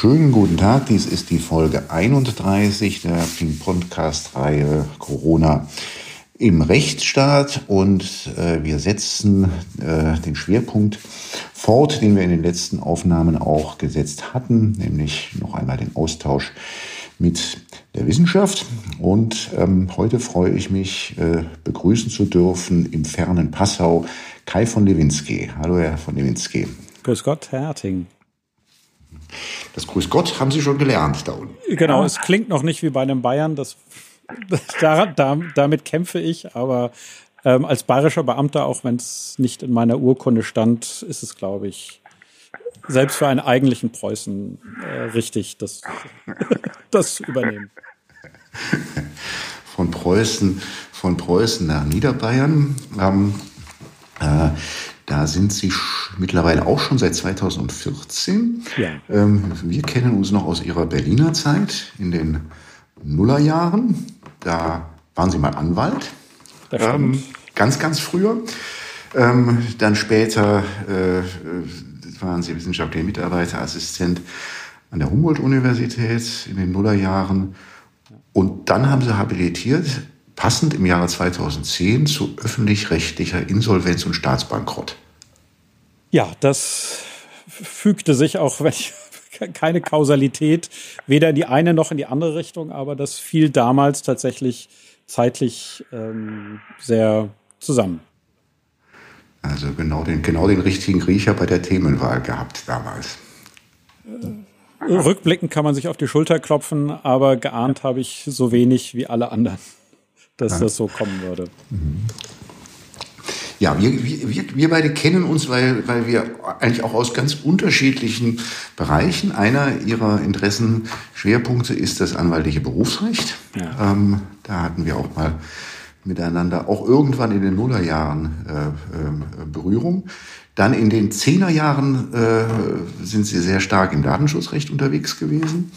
Schönen guten Tag, dies ist die Folge 31 der Podcast-Reihe Corona im Rechtsstaat und äh, wir setzen äh, den Schwerpunkt fort, den wir in den letzten Aufnahmen auch gesetzt hatten, nämlich noch einmal den Austausch mit der Wissenschaft. Und ähm, heute freue ich mich, äh, begrüßen zu dürfen im fernen Passau Kai von Lewinsky. Hallo, Herr von Lewinsky. Grüß Gott, Herr Herting. Das Grüß Gott haben Sie schon gelernt da unten. Genau, es klingt noch nicht wie bei einem Bayern. Das, da, da, damit kämpfe ich, aber ähm, als bayerischer Beamter, auch wenn es nicht in meiner Urkunde stand, ist es, glaube ich, selbst für einen eigentlichen Preußen äh, richtig, das, das zu übernehmen. Von Preußen, von Preußen nach Niederbayern. Ähm, äh, da sind Sie mittlerweile auch schon seit 2014. Ja. Ähm, wir kennen uns noch aus Ihrer Berliner Zeit in den Nullerjahren. Da waren Sie mal Anwalt. Ähm, ganz, ganz früher. Ähm, dann später äh, waren Sie wissenschaftlicher Mitarbeiterassistent an der Humboldt-Universität in den Nullerjahren. Und dann haben Sie habilitiert passend im Jahre 2010 zu öffentlich-rechtlicher Insolvenz und Staatsbankrott. Ja, das fügte sich auch, wenn ich keine Kausalität, weder in die eine noch in die andere Richtung, aber das fiel damals tatsächlich zeitlich ähm, sehr zusammen. Also genau den, genau den richtigen Griecher bei der Themenwahl gehabt damals. Rückblickend kann man sich auf die Schulter klopfen, aber geahnt habe ich so wenig wie alle anderen dass ja. das so kommen würde. Ja, wir, wir, wir beide kennen uns, weil, weil wir eigentlich auch aus ganz unterschiedlichen Bereichen. Einer ihrer Interessenschwerpunkte ist das anwaltliche Berufsrecht. Ja. Ähm, da hatten wir auch mal miteinander auch irgendwann in den Nullerjahren äh, äh, Berührung. Dann in den Zehnerjahren äh, sind sie sehr stark im Datenschutzrecht unterwegs gewesen.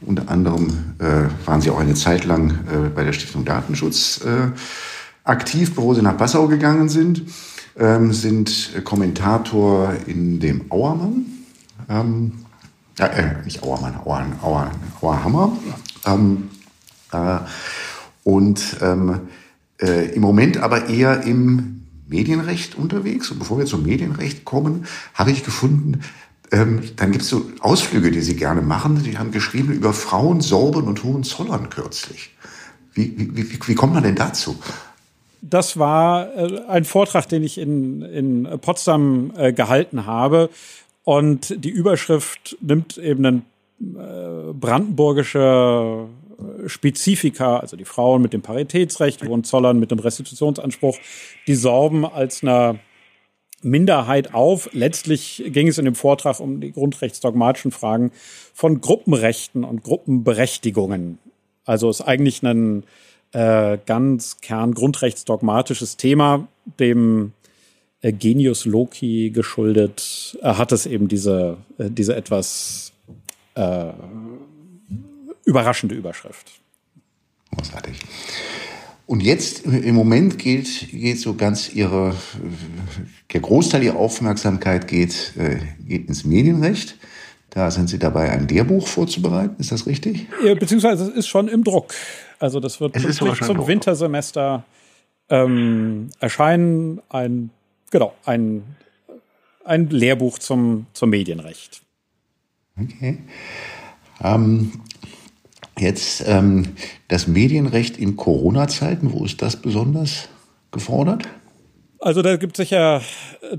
Unter anderem äh, waren Sie auch eine Zeit lang äh, bei der Stiftung Datenschutz äh, aktiv, bevor Sie nach Passau gegangen sind. Ähm, sind Kommentator in dem Auermann. Ähm, äh, nicht Auermann, Auer, Auer, Auerhammer. Ähm, äh, und ähm, äh, im Moment aber eher im Medienrecht unterwegs. Und bevor wir zum Medienrecht kommen, habe ich gefunden, ähm, dann gibt es so Ausflüge, die Sie gerne machen. Sie haben geschrieben über Frauen, Sorben und Hohenzollern kürzlich. Wie, wie, wie, wie kommt man denn dazu? Das war äh, ein Vortrag, den ich in, in Potsdam äh, gehalten habe. Und die Überschrift nimmt eben ein äh, brandenburgische äh, Spezifika, also die Frauen mit dem Paritätsrecht, die Hohenzollern mit dem Restitutionsanspruch, die Sorben als eine Minderheit auf. Letztlich ging es in dem Vortrag um die grundrechtsdogmatischen Fragen von Gruppenrechten und Gruppenberechtigungen. Also ist eigentlich ein äh, ganz kerngrundrechtsdogmatisches Thema, dem äh, Genius Loki geschuldet. Er hat es eben diese, äh, diese etwas äh, überraschende Überschrift. Großartig. Und jetzt im Moment geht, geht so ganz ihre, der Großteil ihrer Aufmerksamkeit geht, äh, geht ins Medienrecht. Da sind Sie dabei, ein Lehrbuch vorzubereiten. Ist das richtig? Ja, beziehungsweise es ist schon im Druck. Also das wird pünktlich zum Druck. Wintersemester ähm, erscheinen. Ein, genau, ein, ein Lehrbuch zum, zum Medienrecht. Okay. Ähm, Jetzt ähm, das Medienrecht in Corona-Zeiten, wo ist das besonders gefordert? Also da gibt es sicher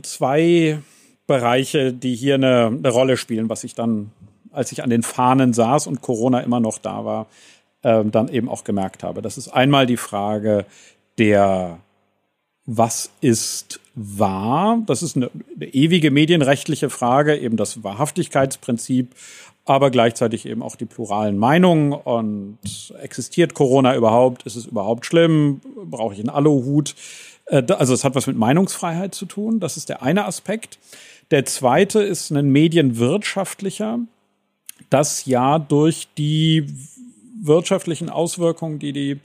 zwei Bereiche, die hier eine, eine, Rolle spielen, was ich dann, als ich an den Fahnen saß und Corona immer noch da war, äh, dann eben auch gemerkt habe. Das ist einmal die Frage der, was ist wahr? Das ist eine, eine ewige medienrechtliche Frage, eben das Wahrhaftigkeitsprinzip aber gleichzeitig eben auch die pluralen Meinungen und existiert Corona überhaupt? Ist es überhaupt schlimm? Brauche ich einen Aluhut? Äh, also es hat was mit Meinungsfreiheit zu tun. Das ist der eine Aspekt. Der zweite ist ein medienwirtschaftlicher, das ja durch die wirtschaftlichen Auswirkungen, die die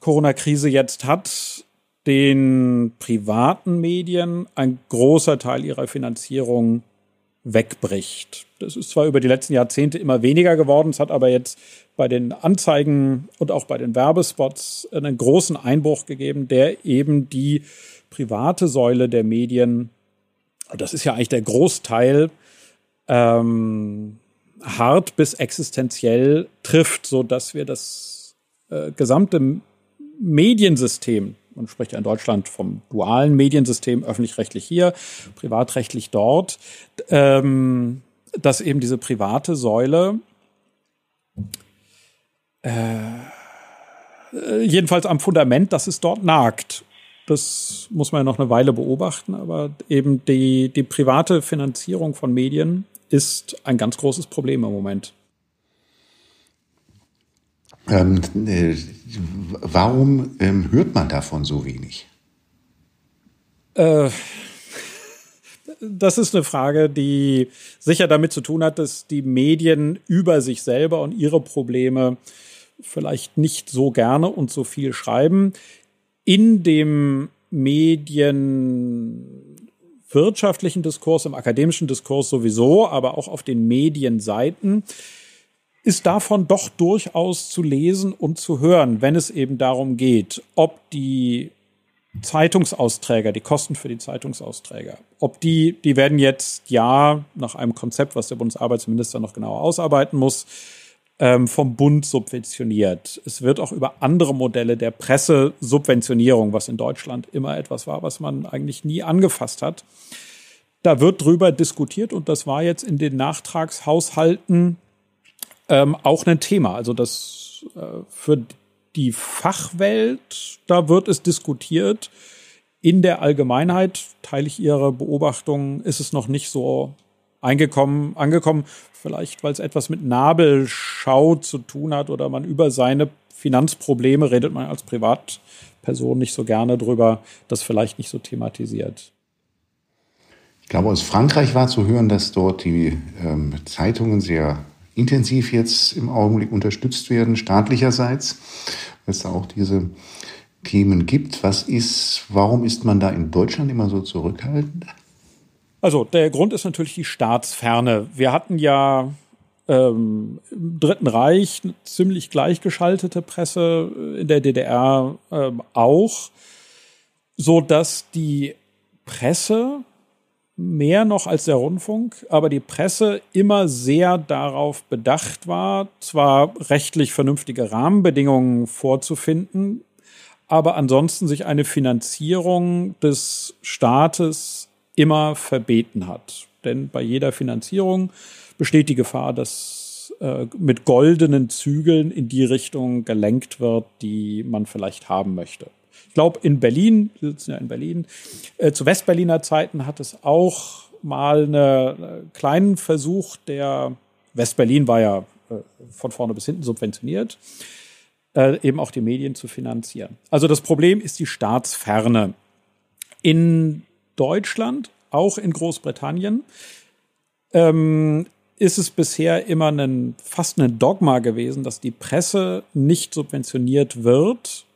Corona-Krise jetzt hat, den privaten Medien ein großer Teil ihrer Finanzierung wegbricht. Das ist zwar über die letzten Jahrzehnte immer weniger geworden, es hat aber jetzt bei den Anzeigen und auch bei den Werbespots einen großen Einbruch gegeben, der eben die private Säule der Medien, das ist ja eigentlich der Großteil, ähm, hart bis existenziell trifft, so dass wir das äh, gesamte Mediensystem, man spricht ja in Deutschland vom dualen Mediensystem, öffentlich-rechtlich hier, privatrechtlich dort, ähm, dass eben diese private Säule äh, jedenfalls am Fundament, dass es dort nagt. Das muss man ja noch eine Weile beobachten, aber eben die, die private Finanzierung von Medien ist ein ganz großes Problem im Moment. Ähm, äh, warum ähm, hört man davon so wenig? Äh, das ist eine Frage, die sicher damit zu tun hat, dass die Medien über sich selber und ihre Probleme vielleicht nicht so gerne und so viel schreiben. In dem medienwirtschaftlichen Diskurs, im akademischen Diskurs sowieso, aber auch auf den Medienseiten ist davon doch durchaus zu lesen und zu hören, wenn es eben darum geht, ob die Zeitungsausträger, die Kosten für die Zeitungsausträger, ob die, die werden jetzt ja nach einem Konzept, was der Bundesarbeitsminister noch genauer ausarbeiten muss, ähm, vom Bund subventioniert. Es wird auch über andere Modelle der Pressesubventionierung, was in Deutschland immer etwas war, was man eigentlich nie angefasst hat. Da wird drüber diskutiert und das war jetzt in den Nachtragshaushalten ähm, auch ein Thema. Also das äh, für die Fachwelt, da wird es diskutiert. In der Allgemeinheit teile ich Ihre Beobachtungen, ist es noch nicht so eingekommen, angekommen. Vielleicht, weil es etwas mit Nabelschau zu tun hat oder man über seine Finanzprobleme redet man als Privatperson nicht so gerne drüber, das vielleicht nicht so thematisiert. Ich glaube, aus Frankreich war zu hören, dass dort die ähm, Zeitungen sehr intensiv jetzt im Augenblick unterstützt werden, staatlicherseits, weil es da auch diese Themen gibt. Was ist, warum ist man da in Deutschland immer so zurückhaltend? Also der Grund ist natürlich die Staatsferne. Wir hatten ja ähm, im Dritten Reich eine ziemlich gleichgeschaltete Presse, äh, in der DDR ähm, auch, so dass die Presse mehr noch als der Rundfunk, aber die Presse immer sehr darauf bedacht war, zwar rechtlich vernünftige Rahmenbedingungen vorzufinden, aber ansonsten sich eine Finanzierung des Staates immer verbeten hat. Denn bei jeder Finanzierung besteht die Gefahr, dass äh, mit goldenen Zügeln in die Richtung gelenkt wird, die man vielleicht haben möchte. Ich glaube, in Berlin, wir sitzen ja in Berlin, äh, zu Westberliner Zeiten hat es auch mal einen eine kleinen Versuch, der Westberlin war ja äh, von vorne bis hinten subventioniert, äh, eben auch die Medien zu finanzieren. Also das Problem ist die Staatsferne. In Deutschland, auch in Großbritannien, ähm, ist es bisher immer ein, fast ein Dogma gewesen, dass die Presse nicht subventioniert wird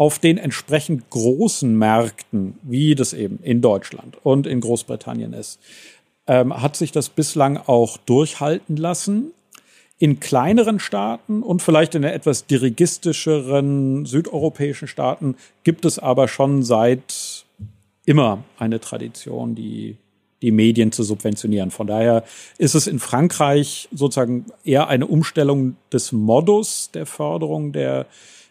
auf den entsprechend großen Märkten, wie das eben in Deutschland und in Großbritannien ist, ähm, hat sich das bislang auch durchhalten lassen. In kleineren Staaten und vielleicht in etwas dirigistischeren südeuropäischen Staaten gibt es aber schon seit immer eine Tradition, die die Medien zu subventionieren. Von daher ist es in Frankreich sozusagen eher eine Umstellung des Modus der Förderung der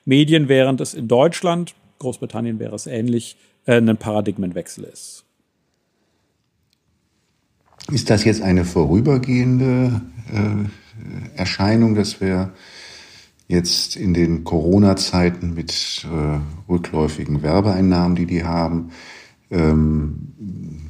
Medien, während es in Deutschland, Großbritannien wäre es ähnlich, äh, ein Paradigmenwechsel ist. Ist das jetzt eine vorübergehende äh, Erscheinung, dass wir jetzt in den Corona-Zeiten mit äh, rückläufigen Werbeeinnahmen, die die haben, ähm,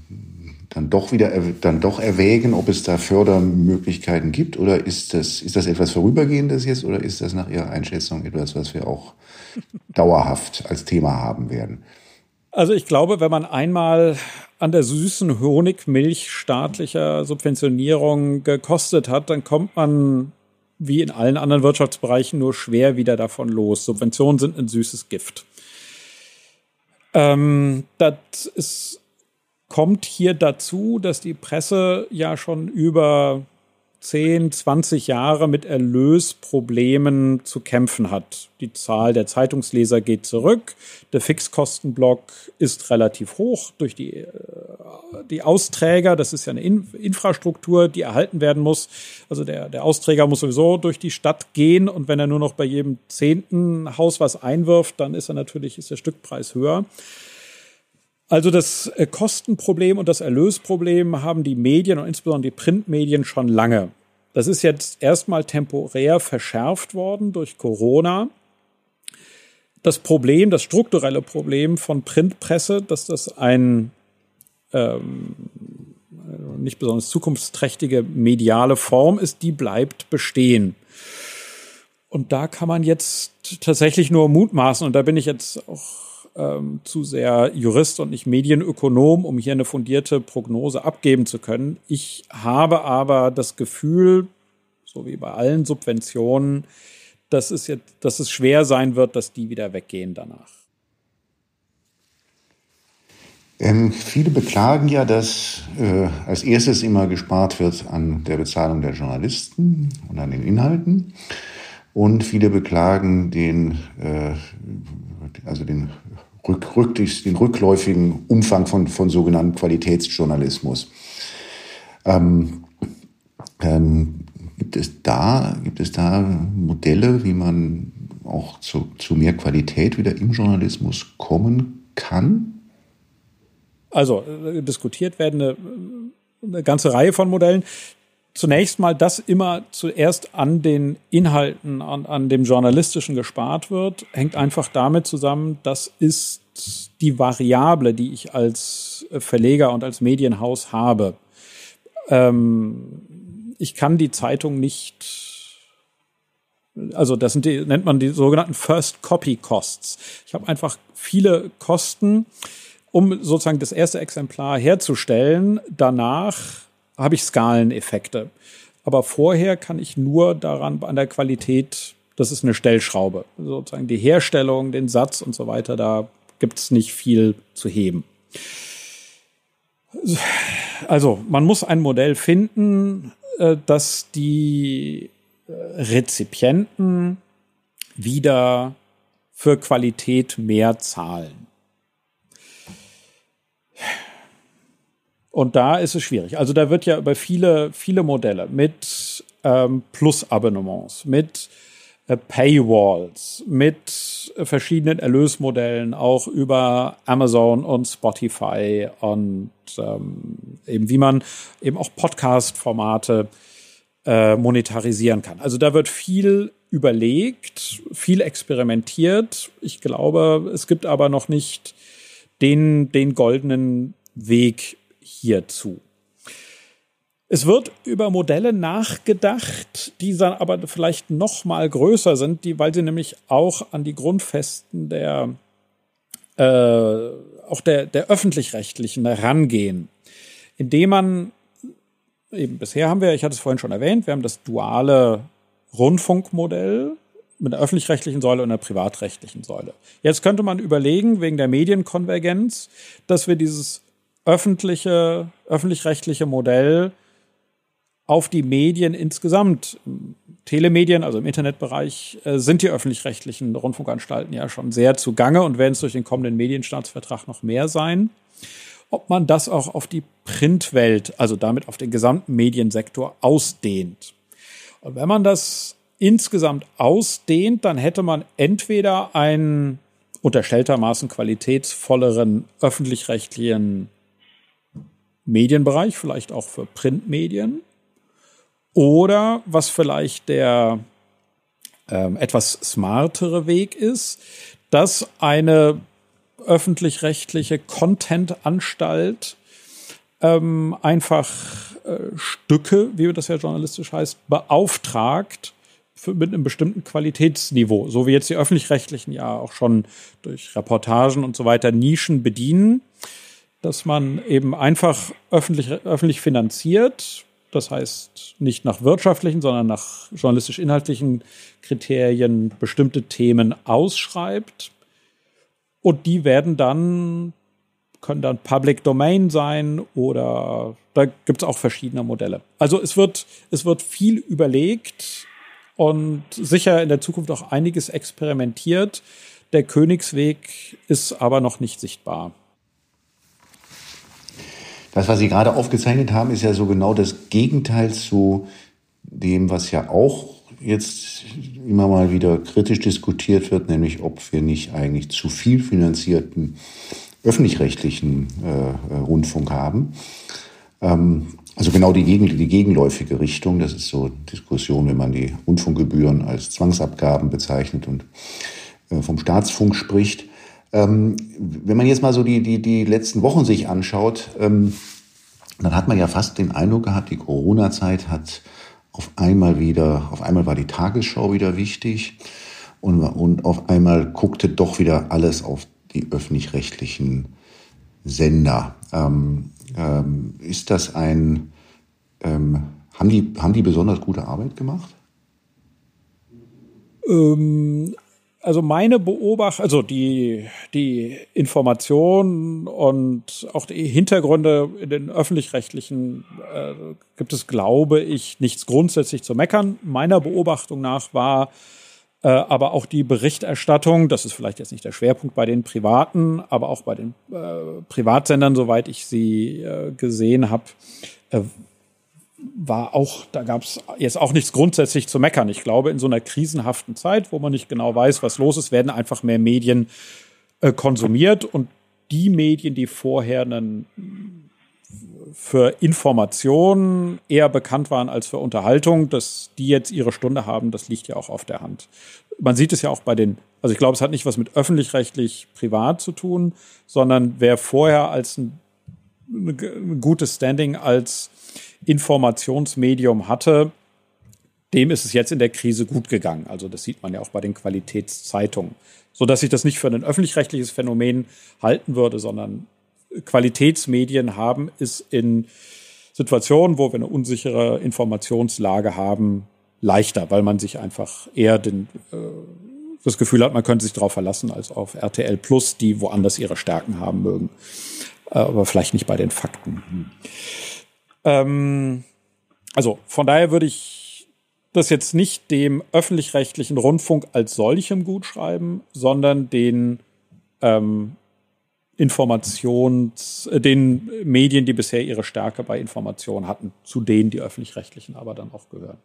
dann doch wieder dann doch erwägen, ob es da Fördermöglichkeiten gibt oder ist das ist das etwas vorübergehendes jetzt oder ist das nach Ihrer Einschätzung etwas, was wir auch dauerhaft als Thema haben werden? Also ich glaube, wenn man einmal an der süßen Honigmilch staatlicher Subventionierung gekostet hat, dann kommt man wie in allen anderen Wirtschaftsbereichen nur schwer wieder davon los. Subventionen sind ein süßes Gift. Ähm, das ist kommt hier dazu, dass die Presse ja schon über 10, 20 Jahre mit Erlösproblemen zu kämpfen hat. Die Zahl der Zeitungsleser geht zurück. Der Fixkostenblock ist relativ hoch durch die, äh, die Austräger. Das ist ja eine In Infrastruktur, die erhalten werden muss. Also der, der Austräger muss sowieso durch die Stadt gehen und wenn er nur noch bei jedem zehnten Haus was einwirft, dann ist er natürlich, ist der Stückpreis höher. Also das äh, Kostenproblem und das Erlösproblem haben die Medien und insbesondere die Printmedien schon lange. Das ist jetzt erstmal temporär verschärft worden durch Corona. Das Problem, das strukturelle Problem von Printpresse, dass das ein ähm, nicht besonders zukunftsträchtige mediale Form ist, die bleibt bestehen. Und da kann man jetzt tatsächlich nur mutmaßen, und da bin ich jetzt auch ähm, zu sehr Jurist und nicht Medienökonom, um hier eine fundierte Prognose abgeben zu können. Ich habe aber das Gefühl, so wie bei allen Subventionen, dass es jetzt, dass es schwer sein wird, dass die wieder weggehen danach. Ähm, viele beklagen ja, dass äh, als erstes immer gespart wird an der Bezahlung der Journalisten und an den Inhalten. Und viele beklagen den, äh, also den rück, rück, den rückläufigen Umfang von, von sogenannten Qualitätsjournalismus. Ähm, ähm, gibt es da, gibt es da Modelle, wie man auch zu, zu mehr Qualität wieder im Journalismus kommen kann? Also äh, diskutiert werden eine, eine ganze Reihe von Modellen zunächst mal, dass immer zuerst an den Inhalten, an, an dem Journalistischen gespart wird, hängt einfach damit zusammen, das ist die Variable, die ich als Verleger und als Medienhaus habe. Ähm, ich kann die Zeitung nicht, also das sind die, nennt man die sogenannten First Copy Costs. Ich habe einfach viele Kosten, um sozusagen das erste Exemplar herzustellen. Danach habe ich Skaleneffekte. Aber vorher kann ich nur daran an der Qualität, das ist eine Stellschraube. Sozusagen die Herstellung, den Satz und so weiter, da gibt es nicht viel zu heben. Also, man muss ein Modell finden, äh, dass die äh, Rezipienten wieder für Qualität mehr zahlen. Und da ist es schwierig. Also da wird ja über viele, viele Modelle mit ähm, Plus-Abonnements, mit äh, Paywalls, mit verschiedenen Erlösmodellen, auch über Amazon und Spotify und ähm, eben wie man eben auch Podcast-Formate äh, monetarisieren kann. Also da wird viel überlegt, viel experimentiert. Ich glaube, es gibt aber noch nicht den, den goldenen Weg hierzu. Es wird über Modelle nachgedacht, die dann aber vielleicht noch mal größer sind, die, weil sie nämlich auch an die Grundfesten der äh, auch der, der öffentlich-rechtlichen rangehen, indem man eben bisher haben wir, ich hatte es vorhin schon erwähnt, wir haben das duale Rundfunkmodell mit der öffentlich-rechtlichen Säule und der privatrechtlichen Säule. Jetzt könnte man überlegen, wegen der Medienkonvergenz, dass wir dieses öffentliche, öffentlich-rechtliche Modell auf die Medien insgesamt. Telemedien, also im Internetbereich, äh, sind die öffentlich-rechtlichen Rundfunkanstalten ja schon sehr zugange und werden es durch den kommenden Medienstaatsvertrag noch mehr sein. Ob man das auch auf die Printwelt, also damit auf den gesamten Mediensektor ausdehnt. Und wenn man das insgesamt ausdehnt, dann hätte man entweder einen unterstelltermaßen qualitätsvolleren öffentlich-rechtlichen Medienbereich, vielleicht auch für Printmedien. Oder was vielleicht der ähm, etwas smartere Weg ist, dass eine öffentlich-rechtliche Content-Anstalt ähm, einfach äh, Stücke, wie das ja journalistisch heißt, beauftragt für, mit einem bestimmten Qualitätsniveau, so wie jetzt die öffentlich-rechtlichen ja auch schon durch Reportagen und so weiter Nischen bedienen dass man eben einfach öffentlich, öffentlich finanziert, das heißt nicht nach wirtschaftlichen, sondern nach journalistisch-inhaltlichen Kriterien bestimmte Themen ausschreibt. Und die werden dann können dann Public Domain sein oder da gibt es auch verschiedene Modelle. Also es wird, es wird viel überlegt und sicher in der Zukunft auch einiges experimentiert. Der Königsweg ist aber noch nicht sichtbar. Das, was Sie gerade aufgezeichnet haben, ist ja so genau das Gegenteil zu dem, was ja auch jetzt immer mal wieder kritisch diskutiert wird, nämlich ob wir nicht eigentlich zu viel finanzierten öffentlich-rechtlichen äh, Rundfunk haben. Ähm, also genau die, gegen, die gegenläufige Richtung. Das ist so Diskussion, wenn man die Rundfunkgebühren als Zwangsabgaben bezeichnet und äh, vom Staatsfunk spricht. Ähm, wenn man jetzt mal so die, die, die letzten Wochen sich anschaut, ähm, dann hat man ja fast den Eindruck gehabt, die Corona-Zeit hat auf einmal wieder, auf einmal war die Tagesschau wieder wichtig und, und auf einmal guckte doch wieder alles auf die öffentlich-rechtlichen Sender. Ähm, ähm, ist das ein, ähm, haben, die, haben die besonders gute Arbeit gemacht? Also meine Beobachtung, also die, die Informationen und auch die Hintergründe in den öffentlich-rechtlichen äh, gibt es, glaube ich, nichts grundsätzlich zu meckern. Meiner Beobachtung nach war äh, aber auch die Berichterstattung, das ist vielleicht jetzt nicht der Schwerpunkt bei den Privaten, aber auch bei den äh, Privatsendern, soweit ich sie äh, gesehen habe, äh, war auch, da gab es jetzt auch nichts grundsätzlich zu meckern. Ich glaube, in so einer krisenhaften Zeit, wo man nicht genau weiß, was los ist, werden einfach mehr Medien äh, konsumiert und die Medien, die vorher einen, für Informationen eher bekannt waren als für Unterhaltung, dass die jetzt ihre Stunde haben, das liegt ja auch auf der Hand. Man sieht es ja auch bei den, also ich glaube, es hat nicht was mit öffentlich-rechtlich privat zu tun, sondern wer vorher als ein, ein gutes Standing als Informationsmedium hatte, dem ist es jetzt in der Krise gut gegangen. Also das sieht man ja auch bei den Qualitätszeitungen. So dass ich das nicht für ein öffentlich-rechtliches Phänomen halten würde, sondern Qualitätsmedien haben es in Situationen, wo wir eine unsichere Informationslage haben, leichter, weil man sich einfach eher den, äh, das Gefühl hat, man könnte sich darauf verlassen, als auf RTL Plus, die woanders ihre Stärken haben mögen. Äh, aber vielleicht nicht bei den Fakten. Hm. Ähm, also von daher würde ich das jetzt nicht dem öffentlich-rechtlichen Rundfunk als solchem gut schreiben, sondern den ähm, Informations, äh, den Medien, die bisher ihre Stärke bei Informationen hatten, zu denen die öffentlich-rechtlichen aber dann auch gehören.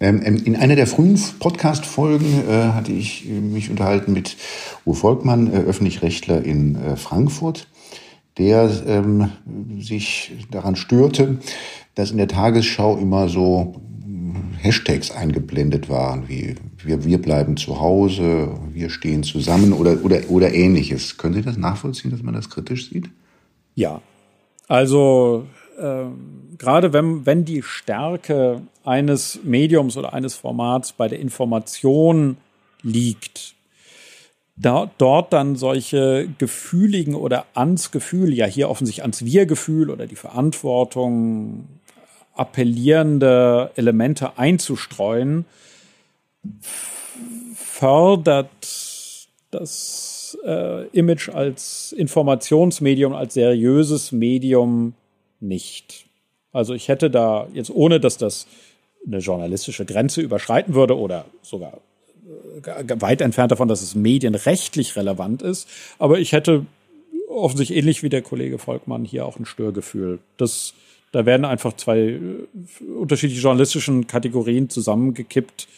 Ähm, ähm, in einer der frühen Podcast-Folgen äh, hatte ich mich unterhalten mit Uwe Volkmann, äh, Öffentlich-Rechtler in äh, Frankfurt der ähm, sich daran störte, dass in der Tagesschau immer so Hashtags eingeblendet waren, wie wir, wir bleiben zu Hause, wir stehen zusammen oder, oder, oder ähnliches. Können Sie das nachvollziehen, dass man das kritisch sieht? Ja, also äh, gerade wenn, wenn die Stärke eines Mediums oder eines Formats bei der Information liegt, da, dort dann solche gefühligen oder ans Gefühl, ja hier offensichtlich ans Wir-Gefühl oder die Verantwortung appellierende Elemente einzustreuen, fördert das äh, Image als Informationsmedium, als seriöses Medium nicht. Also ich hätte da jetzt, ohne dass das eine journalistische Grenze überschreiten würde oder sogar weit entfernt davon, dass es medienrechtlich relevant ist. Aber ich hätte offensichtlich ähnlich wie der Kollege Volkmann hier auch ein Störgefühl. Das, da werden einfach zwei äh, unterschiedliche journalistischen Kategorien zusammengekippt.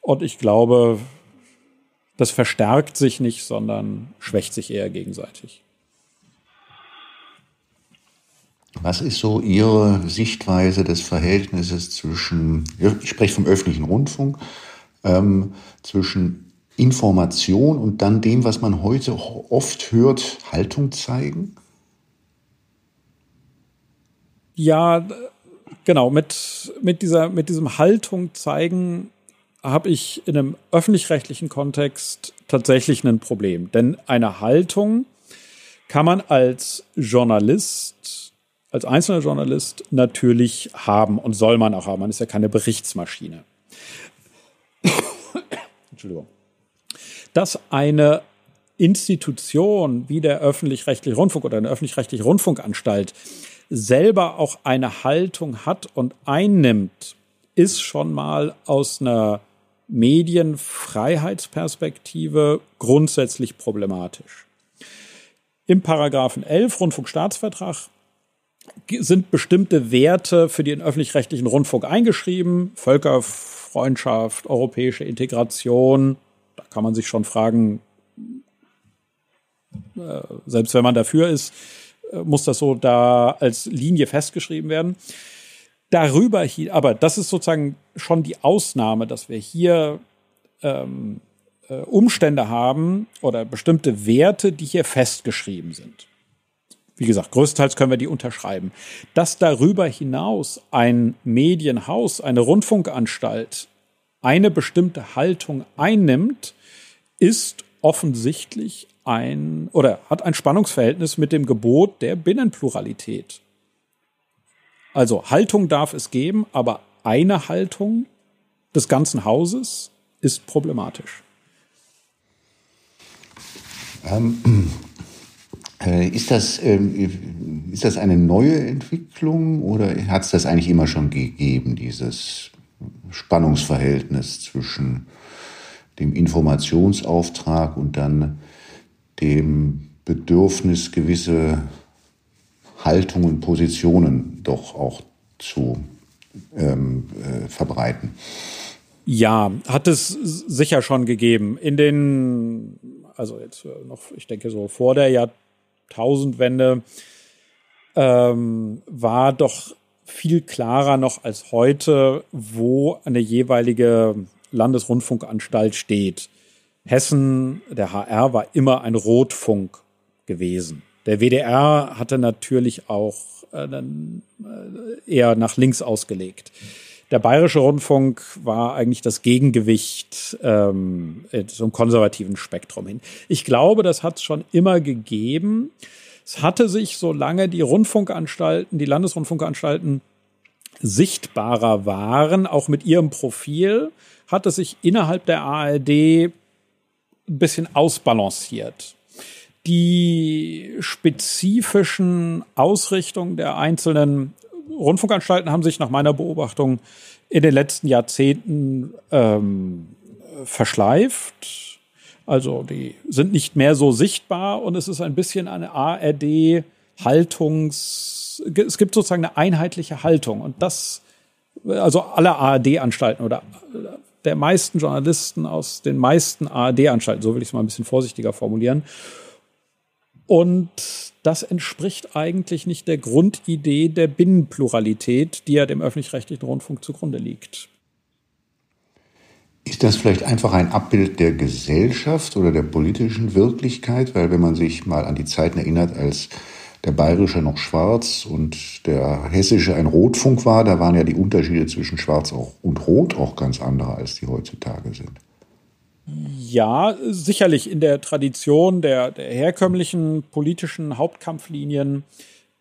Und ich glaube, das verstärkt sich nicht, sondern schwächt sich eher gegenseitig. Was ist so Ihre Sichtweise des Verhältnisses zwischen, ich spreche vom öffentlichen Rundfunk, ähm, zwischen Information und dann dem, was man heute oft hört, Haltung zeigen? Ja, genau. Mit, mit, dieser, mit diesem Haltung zeigen habe ich in einem öffentlich-rechtlichen Kontext tatsächlich ein Problem. Denn eine Haltung kann man als Journalist, als einzelner Journalist natürlich haben und soll man auch haben. Man ist ja keine Berichtsmaschine. Entschuldigung. Dass eine Institution wie der öffentlich-rechtliche Rundfunk oder eine öffentlich-rechtliche Rundfunkanstalt selber auch eine Haltung hat und einnimmt, ist schon mal aus einer Medienfreiheitsperspektive grundsätzlich problematisch. Im Paragraphen 11 Rundfunkstaatsvertrag sind bestimmte Werte für den öffentlich-rechtlichen Rundfunk eingeschrieben. Völkerfreundschaft, europäische Integration. Da kann man sich schon fragen, äh, selbst wenn man dafür ist, äh, muss das so da als Linie festgeschrieben werden. Darüber aber das ist sozusagen schon die Ausnahme, dass wir hier ähm, äh, Umstände haben oder bestimmte Werte, die hier festgeschrieben sind. Wie gesagt, größtenteils können wir die unterschreiben. Dass darüber hinaus ein Medienhaus, eine Rundfunkanstalt eine bestimmte Haltung einnimmt, ist offensichtlich ein oder hat ein Spannungsverhältnis mit dem Gebot der Binnenpluralität. Also Haltung darf es geben, aber eine Haltung des ganzen Hauses ist problematisch. Ähm, äh, ist, das, ähm, ist das eine neue Entwicklung oder hat es das eigentlich immer schon gegeben, dieses Spannungsverhältnis zwischen dem Informationsauftrag und dann dem Bedürfnis, gewisse Haltungen, Positionen doch auch zu ähm, äh, verbreiten? Ja, hat es sicher schon gegeben. In den, also jetzt noch, ich denke so vor der Jahrtausendwende ähm, war doch viel klarer noch als heute, wo eine jeweilige Landesrundfunkanstalt steht. Hessen, der HR war immer ein Rotfunk gewesen. Der WDR hatte natürlich auch äh, eher nach links ausgelegt. Der Bayerische Rundfunk war eigentlich das Gegengewicht ähm, zum konservativen Spektrum hin. Ich glaube, das hat es schon immer gegeben. Es hatte sich, solange die Rundfunkanstalten, die Landesrundfunkanstalten sichtbarer waren, auch mit ihrem Profil, hat es sich innerhalb der ARD ein bisschen ausbalanciert. Die spezifischen Ausrichtungen der einzelnen Rundfunkanstalten haben sich nach meiner Beobachtung in den letzten Jahrzehnten ähm, verschleift. Also die sind nicht mehr so sichtbar und es ist ein bisschen eine ARD-Haltungs, es gibt sozusagen eine einheitliche Haltung und das, also alle ARD-Anstalten oder der meisten Journalisten aus den meisten ARD-Anstalten, so will ich es mal ein bisschen vorsichtiger formulieren. Und das entspricht eigentlich nicht der Grundidee der Binnenpluralität, die ja dem öffentlich-rechtlichen Rundfunk zugrunde liegt. Ist das vielleicht einfach ein Abbild der Gesellschaft oder der politischen Wirklichkeit? Weil wenn man sich mal an die Zeiten erinnert, als der bayerische noch schwarz und der hessische ein Rotfunk war, da waren ja die Unterschiede zwischen schwarz und rot auch ganz andere, als die heutzutage sind. Ja, sicherlich in der Tradition der, der herkömmlichen politischen Hauptkampflinien,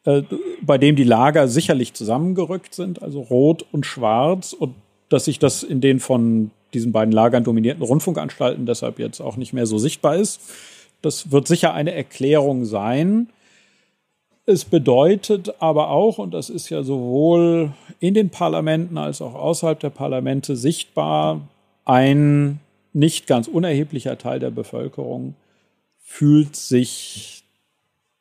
äh, bei dem die Lager sicherlich zusammengerückt sind, also rot und schwarz, und dass sich das in den von diesen beiden Lagern dominierten Rundfunkanstalten deshalb jetzt auch nicht mehr so sichtbar ist. Das wird sicher eine Erklärung sein. Es bedeutet aber auch, und das ist ja sowohl in den Parlamenten als auch außerhalb der Parlamente sichtbar, ein nicht ganz unerheblicher Teil der Bevölkerung fühlt sich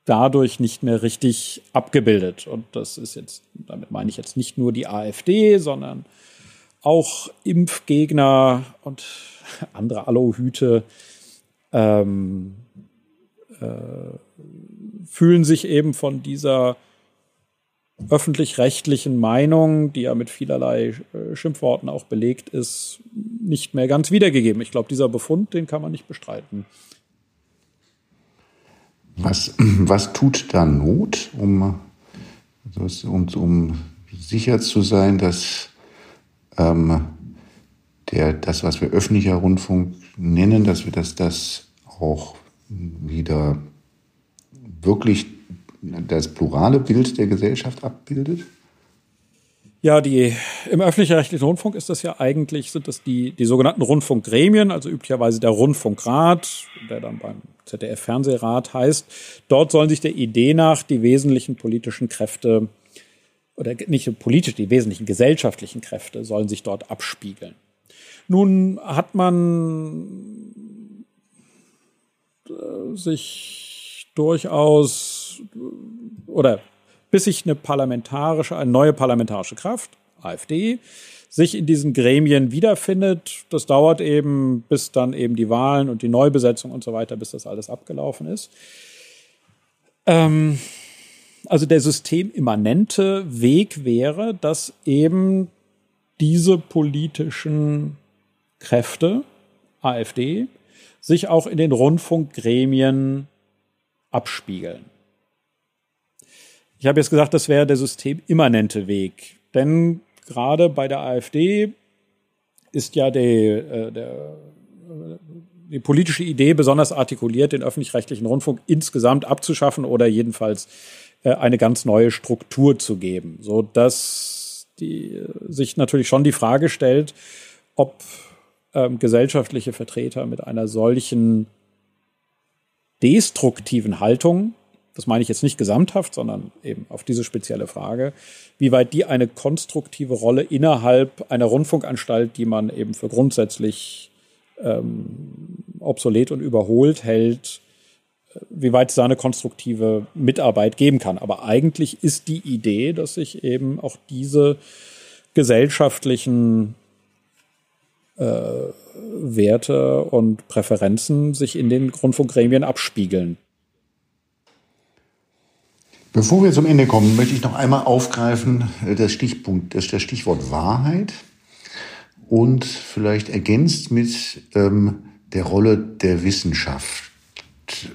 dadurch nicht mehr richtig abgebildet. Und das ist jetzt, damit meine ich jetzt nicht nur die AfD, sondern auch Impfgegner und andere Aluhüte ähm, äh, fühlen sich eben von dieser öffentlich-rechtlichen Meinung, die ja mit vielerlei äh, Schimpfworten auch belegt ist, nicht mehr ganz wiedergegeben. Ich glaube, dieser Befund, den kann man nicht bestreiten. Was, was tut da Not, um, um, um sicher zu sein, dass ähm, der, das, was wir öffentlicher Rundfunk nennen, dass wir das, das auch wieder wirklich das plurale Bild der Gesellschaft abbildet? Ja, die, im öffentlich-rechtlichen Rundfunk ist das ja eigentlich, sind das die, die sogenannten Rundfunkgremien, also üblicherweise der Rundfunkrat, der dann beim ZDF-Fernsehrat heißt. Dort sollen sich der Idee nach die wesentlichen politischen Kräfte oder nicht politisch, die wesentlichen gesellschaftlichen Kräfte sollen sich dort abspiegeln. Nun hat man äh, sich durchaus oder bis sich eine parlamentarische, eine neue parlamentarische Kraft, AfD, sich in diesen Gremien wiederfindet. Das dauert eben, bis dann eben die Wahlen und die Neubesetzung und so weiter, bis das alles abgelaufen ist. Ähm, also der systemimmanente Weg wäre, dass eben diese politischen Kräfte, AfD, sich auch in den Rundfunkgremien abspiegeln. Ich habe jetzt gesagt, das wäre der systemimmanente Weg. Denn gerade bei der AfD ist ja die, äh, der, die politische Idee besonders artikuliert, den öffentlich-rechtlichen Rundfunk insgesamt abzuschaffen oder jedenfalls äh, eine ganz neue Struktur zu geben, so dass äh, sich natürlich schon die Frage stellt, ob ähm, gesellschaftliche Vertreter mit einer solchen destruktiven Haltung das meine ich jetzt nicht gesamthaft, sondern eben auf diese spezielle Frage, wie weit die eine konstruktive Rolle innerhalb einer Rundfunkanstalt, die man eben für grundsätzlich ähm, obsolet und überholt hält, äh, wie weit es da eine konstruktive Mitarbeit geben kann. Aber eigentlich ist die Idee, dass sich eben auch diese gesellschaftlichen äh, Werte und Präferenzen sich in den Rundfunkgremien abspiegeln. Bevor wir zum Ende kommen, möchte ich noch einmal aufgreifen äh, das Stichpunkt, das, das Stichwort Wahrheit und vielleicht ergänzt mit ähm, der Rolle der Wissenschaft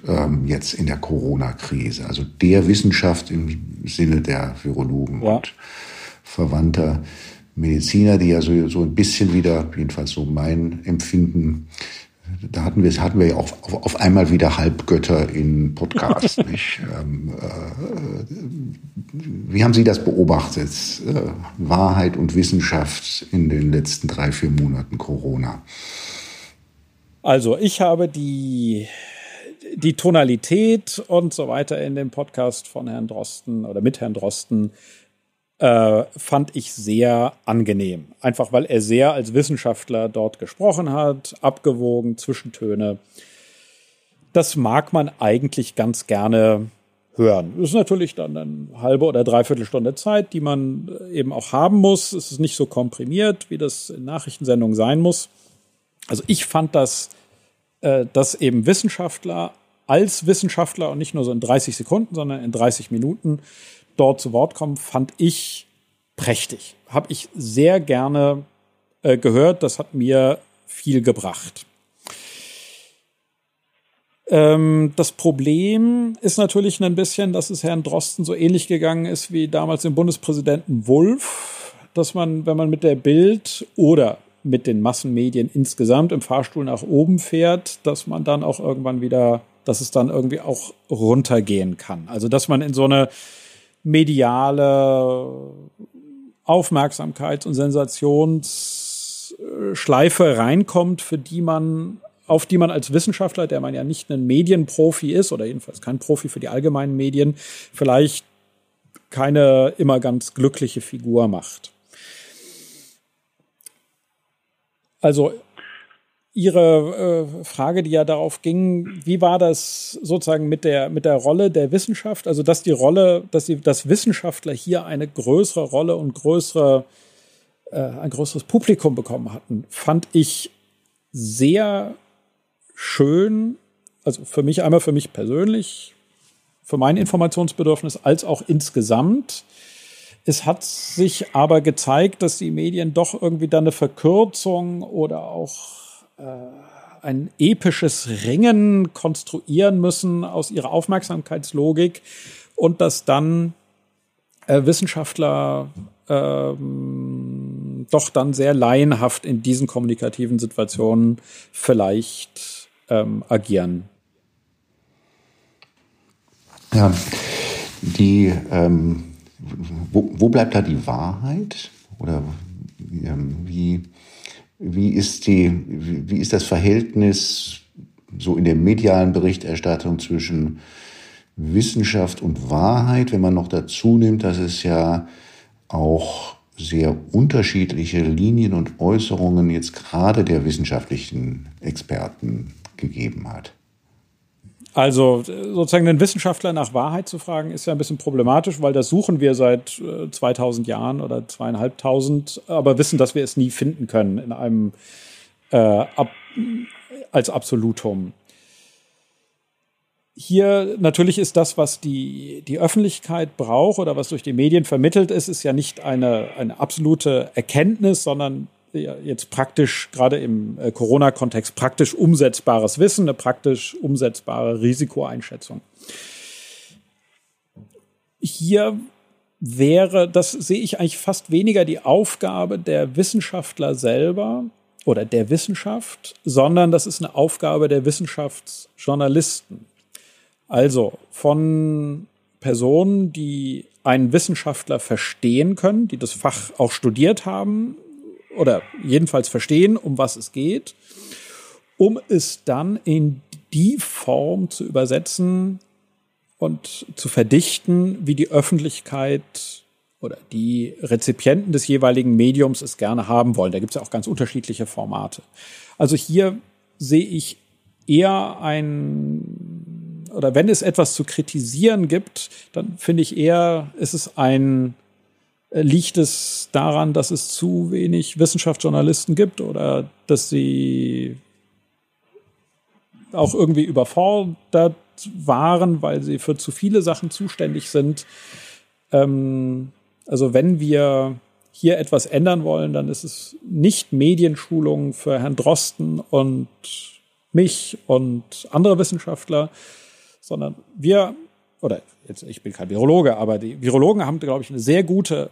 ähm, jetzt in der Corona-Krise, also der Wissenschaft im Sinne der Virologen ja. und verwandter Mediziner, die ja so, so ein bisschen wieder, jedenfalls so mein Empfinden, da hatten wir, hatten wir ja auch auf, auf einmal wieder Halbgötter in Podcasts. Ähm, äh, wie haben Sie das beobachtet? Äh, Wahrheit und Wissenschaft in den letzten drei, vier Monaten Corona. Also ich habe die, die Tonalität und so weiter in dem Podcast von Herrn Drosten oder mit Herrn Drosten äh, fand ich sehr angenehm. Einfach weil er sehr als Wissenschaftler dort gesprochen hat, abgewogen, Zwischentöne. Das mag man eigentlich ganz gerne hören. Das ist natürlich dann eine halbe oder dreiviertel Stunde Zeit, die man eben auch haben muss. Es ist nicht so komprimiert, wie das in Nachrichtensendungen sein muss. Also ich fand das, äh, dass eben Wissenschaftler als Wissenschaftler und nicht nur so in 30 Sekunden, sondern in 30 Minuten dort zu Wort kommen, fand ich prächtig. Habe ich sehr gerne äh, gehört. Das hat mir viel gebracht. Ähm, das Problem ist natürlich ein bisschen, dass es Herrn Drosten so ähnlich gegangen ist wie damals dem Bundespräsidenten Wulff, dass man, wenn man mit der Bild oder mit den Massenmedien insgesamt im Fahrstuhl nach oben fährt, dass man dann auch irgendwann wieder, dass es dann irgendwie auch runtergehen kann. Also dass man in so eine mediale Aufmerksamkeits- und Sensationsschleife reinkommt, für die man auf die man als Wissenschaftler, der man ja nicht ein Medienprofi ist oder jedenfalls kein Profi für die allgemeinen Medien, vielleicht keine immer ganz glückliche Figur macht. Also Ihre äh, Frage, die ja darauf ging, wie war das sozusagen mit der, mit der Rolle der Wissenschaft? Also, dass die Rolle, dass die, dass Wissenschaftler hier eine größere Rolle und größere, äh, ein größeres Publikum bekommen hatten, fand ich sehr schön. Also für mich einmal für mich persönlich, für mein Informationsbedürfnis, als auch insgesamt. Es hat sich aber gezeigt, dass die Medien doch irgendwie dann eine Verkürzung oder auch ein episches Ringen konstruieren müssen aus ihrer Aufmerksamkeitslogik und dass dann äh, Wissenschaftler ähm, doch dann sehr laienhaft in diesen kommunikativen Situationen vielleicht ähm, agieren. Ja, die, ähm, wo, wo bleibt da die Wahrheit? oder ähm, wie, wie, ist die, wie ist das Verhältnis so in der medialen Berichterstattung zwischen Wissenschaft und Wahrheit, wenn man noch dazu nimmt, dass es ja auch sehr unterschiedliche Linien und Äußerungen jetzt gerade der wissenschaftlichen Experten gegeben hat. Also sozusagen den Wissenschaftler nach Wahrheit zu fragen, ist ja ein bisschen problematisch, weil das suchen wir seit 2000 äh, Jahren oder zweieinhalbtausend, aber wissen, dass wir es nie finden können in einem äh, ab, als Absolutum. Hier natürlich ist das, was die, die Öffentlichkeit braucht oder was durch die Medien vermittelt ist, ist ja nicht eine, eine absolute Erkenntnis, sondern jetzt praktisch, gerade im äh, Corona-Kontext, praktisch umsetzbares Wissen, eine praktisch umsetzbare Risikoeinschätzung. Hier wäre, das sehe ich eigentlich fast weniger die Aufgabe der Wissenschaftler selber oder der Wissenschaft, sondern das ist eine Aufgabe der Wissenschaftsjournalisten. Also von Personen, die einen Wissenschaftler verstehen können, die das Fach auch studiert haben, oder jedenfalls verstehen, um was es geht, um es dann in die Form zu übersetzen und zu verdichten, wie die Öffentlichkeit oder die Rezipienten des jeweiligen Mediums es gerne haben wollen. Da gibt es ja auch ganz unterschiedliche Formate. Also hier sehe ich eher ein, oder wenn es etwas zu kritisieren gibt, dann finde ich eher, ist es ein Liegt es daran, dass es zu wenig Wissenschaftsjournalisten gibt oder dass sie auch irgendwie überfordert waren, weil sie für zu viele Sachen zuständig sind? Ähm, also wenn wir hier etwas ändern wollen, dann ist es nicht Medienschulung für Herrn Drosten und mich und andere Wissenschaftler, sondern wir, oder jetzt, ich bin kein Virologe, aber die Virologen haben, glaube ich, eine sehr gute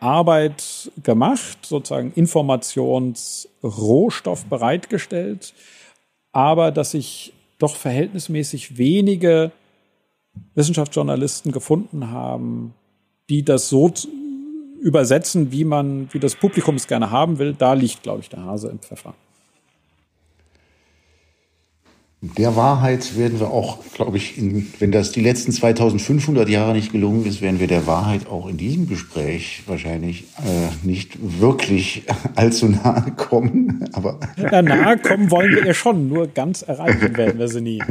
Arbeit gemacht, sozusagen Informationsrohstoff bereitgestellt, aber dass sich doch verhältnismäßig wenige Wissenschaftsjournalisten gefunden haben, die das so übersetzen, wie man, wie das Publikum es gerne haben will, da liegt, glaube ich, der Hase im Pfeffer. Der Wahrheit werden wir auch, glaube ich, in, wenn das die letzten 2500 Jahre nicht gelungen ist, werden wir der Wahrheit auch in diesem Gespräch wahrscheinlich äh, nicht wirklich allzu nahe kommen. Aber ja, nahe kommen wollen wir ja schon, nur ganz erreichen werden wir sie nie.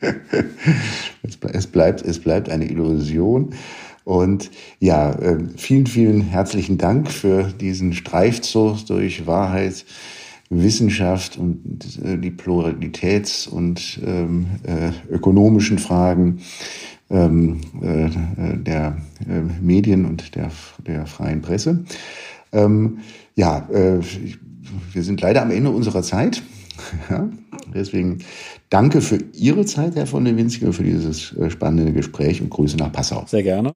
es, bleibt, es bleibt eine Illusion. Und ja, äh, vielen, vielen herzlichen Dank für diesen Streifzug durch Wahrheit. Wissenschaft und äh, die Pluralitäts- und ähm, äh, ökonomischen Fragen ähm, äh, der äh, Medien und der, der freien Presse. Ähm, ja, äh, wir sind leider am Ende unserer Zeit. ja, deswegen danke für Ihre Zeit, Herr von der Winzige, für dieses äh, spannende Gespräch und Grüße nach Passau. Sehr gerne.